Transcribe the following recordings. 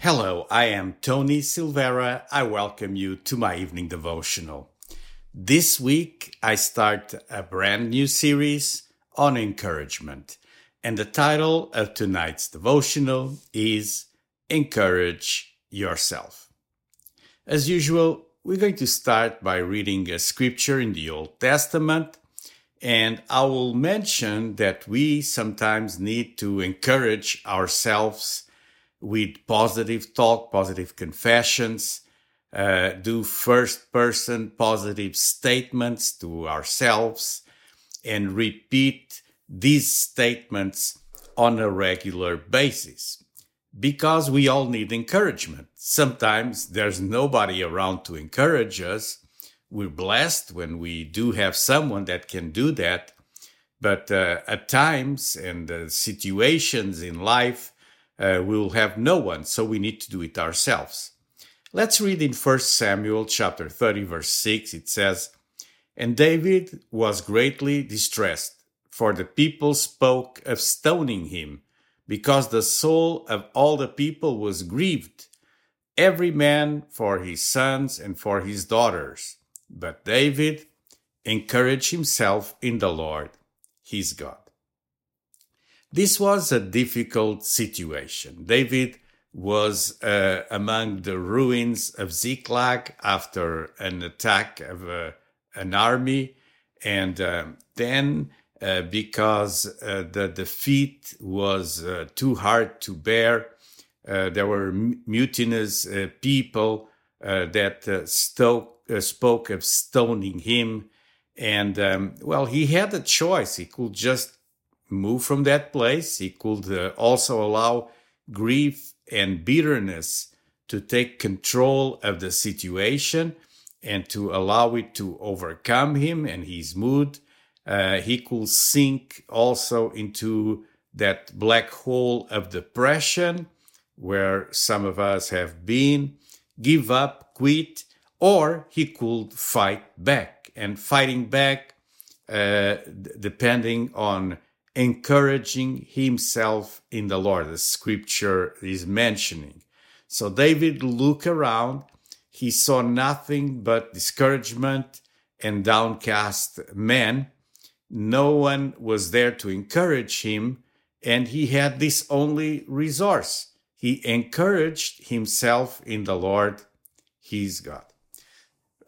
Hello, I am Tony Silvera. I welcome you to my evening devotional. This week, I start a brand new series on encouragement, and the title of tonight's devotional is Encourage Yourself. As usual, we're going to start by reading a scripture in the Old Testament, and I will mention that we sometimes need to encourage ourselves with positive talk, positive confessions, uh, do first person positive statements to ourselves, and repeat these statements on a regular basis. Because we all need encouragement. Sometimes there's nobody around to encourage us. We're blessed when we do have someone that can do that. But uh, at times and uh, situations in life, uh, we will have no one, so we need to do it ourselves. Let's read in 1 Samuel chapter 30 verse 6 it says, "And David was greatly distressed, for the people spoke of stoning him, because the soul of all the people was grieved, every man for his sons and for his daughters. But David encouraged himself in the Lord, his God." This was a difficult situation. David was uh, among the ruins of Ziklag after an attack of uh, an army, and um, then uh, because uh, the defeat was uh, too hard to bear, there were mutinous people that stoke, spoke of stoning him. And um, well, he had a choice. He could just move from that place. He could uh, also allow grief and bitterness to take control of the situation and to allow it to overcome him and his mood. Uh, he could sink also into that black hole of depression where some of us have been, give up, quit, or he could fight back. And fighting back, uh, depending on encouraging himself in the Lord, the scripture is mentioning. So David looked around, he saw nothing but discouragement and downcast men. No one was there to encourage him, and he had this only resource. He encouraged himself in the Lord, his God.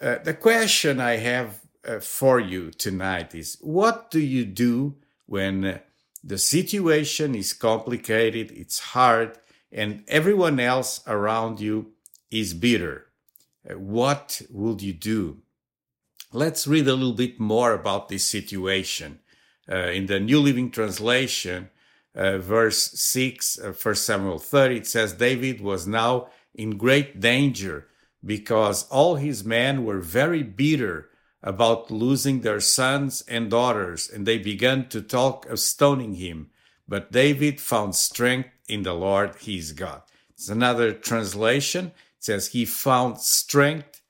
Uh, the question I have uh, for you tonight is what do you do when the situation is complicated, it's hard, and everyone else around you is bitter. What would you do? Let's read a little bit more about this situation. Uh, in the New Living Translation, uh, verse 6, uh, 1 Samuel 30, it says, David was now in great danger because all his men were very bitter about losing their sons and daughters, and they began to talk of stoning him. But David found strength in the Lord his God. It's another translation. Says he found strength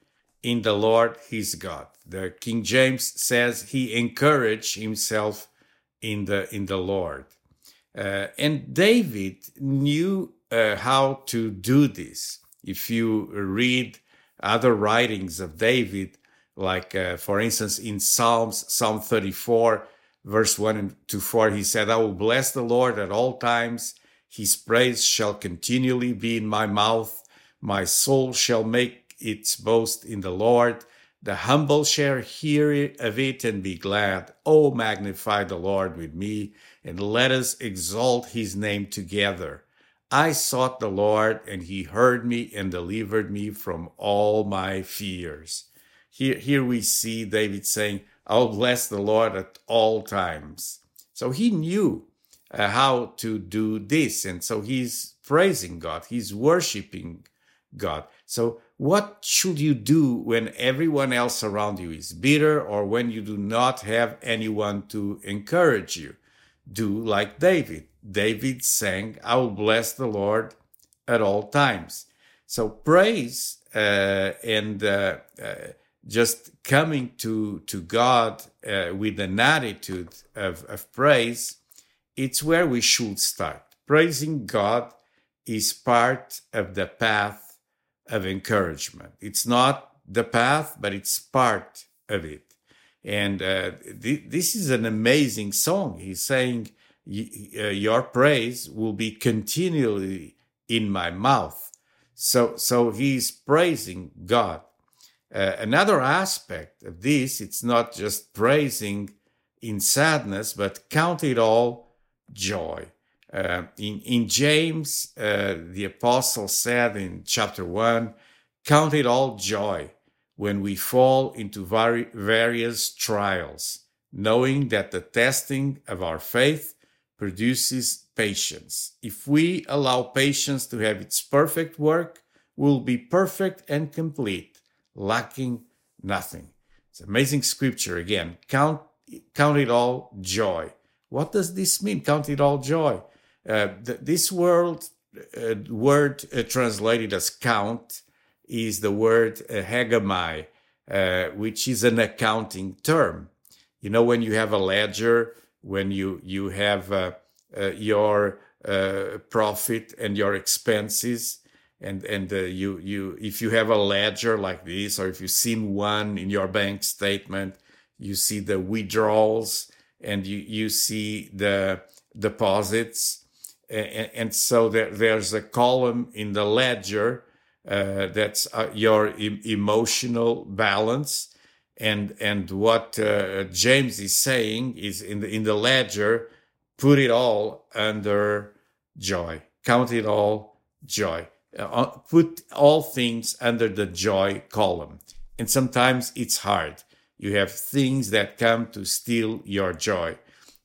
in the Lord his God. The King James says he encouraged himself in the in the Lord. Uh, and David knew uh, how to do this. If you read other writings of David, like, uh, for instance, in Psalms, Psalm 34, verse 1 to 4, he said, I will bless the Lord at all times. His praise shall continually be in my mouth. My soul shall make its boast in the Lord. The humble shall hear of it and be glad. Oh, magnify the Lord with me, and let us exalt his name together. I sought the Lord, and he heard me and delivered me from all my fears. Here, here we see David saying, I'll bless the Lord at all times. So he knew uh, how to do this. And so he's praising God, he's worshiping God. So what should you do when everyone else around you is bitter or when you do not have anyone to encourage you? Do like David. David sang, I will bless the Lord at all times. So praise uh, and uh, uh, just coming to, to God uh, with an attitude of, of praise, it's where we should start. Praising God is part of the path of encouragement. It's not the path, but it's part of it. And uh, th- this is an amazing song. He's saying, uh, Your praise will be continually in my mouth. So, so he's praising God. Uh, another aspect of this, it's not just praising in sadness, but count it all joy. Uh, in, in James, uh, the apostle said in chapter 1 Count it all joy when we fall into vari- various trials, knowing that the testing of our faith produces patience. If we allow patience to have its perfect work, we'll be perfect and complete, lacking nothing. It's amazing scripture again. Count, count it all joy. What does this mean? Count it all joy. Uh, th- this word, uh, word uh, translated as count is the word uh, hegemai, uh, which is an accounting term. You know, when you have a ledger, when you you have uh, your profit and your expenses, and and you you if you have a ledger like this, or if you've seen one in your bank statement, you see the withdrawals and you you see the deposits and, so there, there's a column in the ledger uh, that's uh, your e- emotional balance. And and what uh, James is saying is in the in the ledger put it all under joy. Count it all joy. Uh, put all things under the joy column. And sometimes it's hard. You have things that come to steal your joy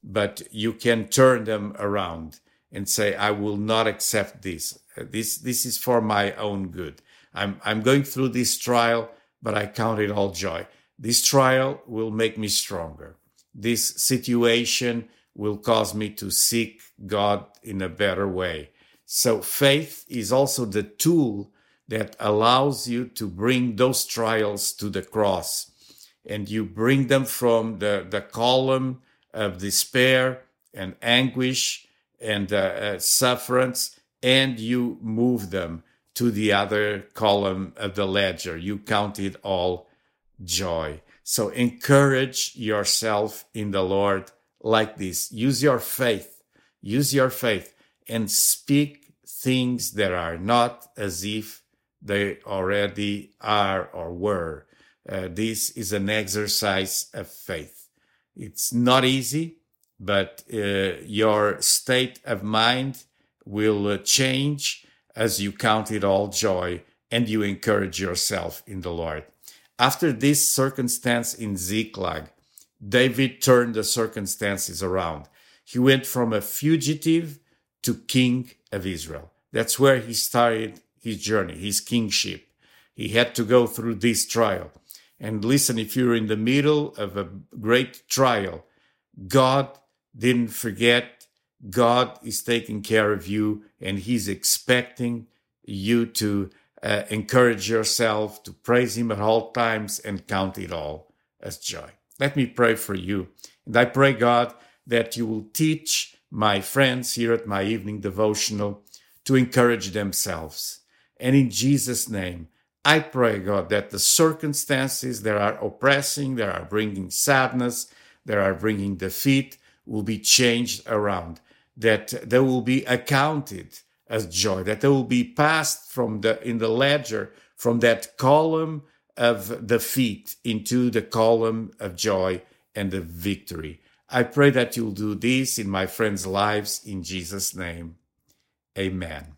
but you can turn them around and say, I will not accept this. Uh, this, this is for my own good. I'm, I'm going through this trial, but I count it all joy. This trial will make me stronger. This situation will cause me to seek God in a better way. So faith is also the tool that allows you to bring those trials to the cross and you bring them from the, the column of despair and anguish and uh, uh, sufferance, and you move them to the other column of the ledger. You count it all joy. So encourage yourself in the Lord like this. Use your faith. Use your faith and speak things that are not as if they already are or were. Uh, this is an exercise of faith. It's not easy but uh, your state of mind will uh, change as you count it all joy and you encourage yourself in the Lord. After this circumstance in Ziklag, David turned the circumstances around. He went from a fugitive to king of Israel. That's where he started his journey, his kingship. He had to go through this trial. And listen, if you're in the middle of a great trial, God didn't forget God is taking care of you and He's expecting you to uh, encourage yourself, to praise Him at all times and count it all as joy. Let me pray for you. And I pray, God, that you will teach my friends here at my evening devotional to encourage themselves. And in Jesus' name, I pray, God, that the circumstances that are oppressing, that are bringing sadness, that are bringing defeat, will be changed around, that they will be accounted as joy, that they will be passed from the in the ledger from that column of defeat into the column of joy and of victory. I pray that you'll do this in my friends' lives in Jesus' name. Amen.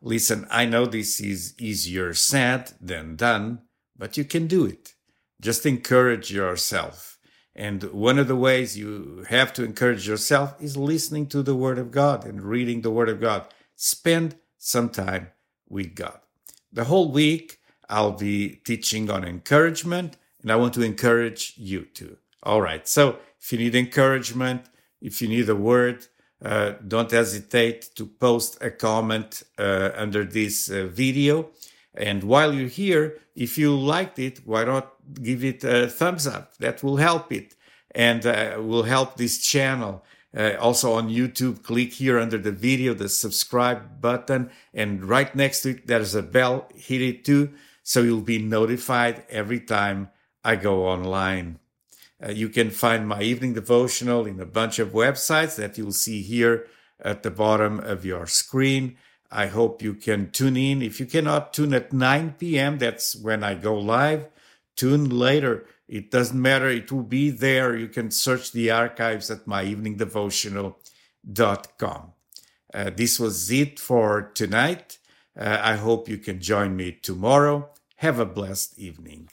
Listen, I know this is easier said than done, but you can do it. Just encourage yourself. And one of the ways you have to encourage yourself is listening to the Word of God and reading the Word of God. Spend some time with God. the whole week, I'll be teaching on encouragement, and I want to encourage you too. All right. So if you need encouragement, if you need a word, uh, don't hesitate to post a comment uh, under this uh, video. And while you're here, if you liked it, why not give it a thumbs up? That will help it and uh, will help this channel. Uh, also on YouTube, click here under the video, the subscribe button, and right next to it, there's a bell. Hit it too, so you'll be notified every time I go online. Uh, you can find my evening devotional in a bunch of websites that you'll see here at the bottom of your screen. I hope you can tune in. If you cannot tune at 9 p.m., that's when I go live. Tune later. It doesn't matter. It will be there. You can search the archives at myeveningdevotional.com. Uh, this was it for tonight. Uh, I hope you can join me tomorrow. Have a blessed evening.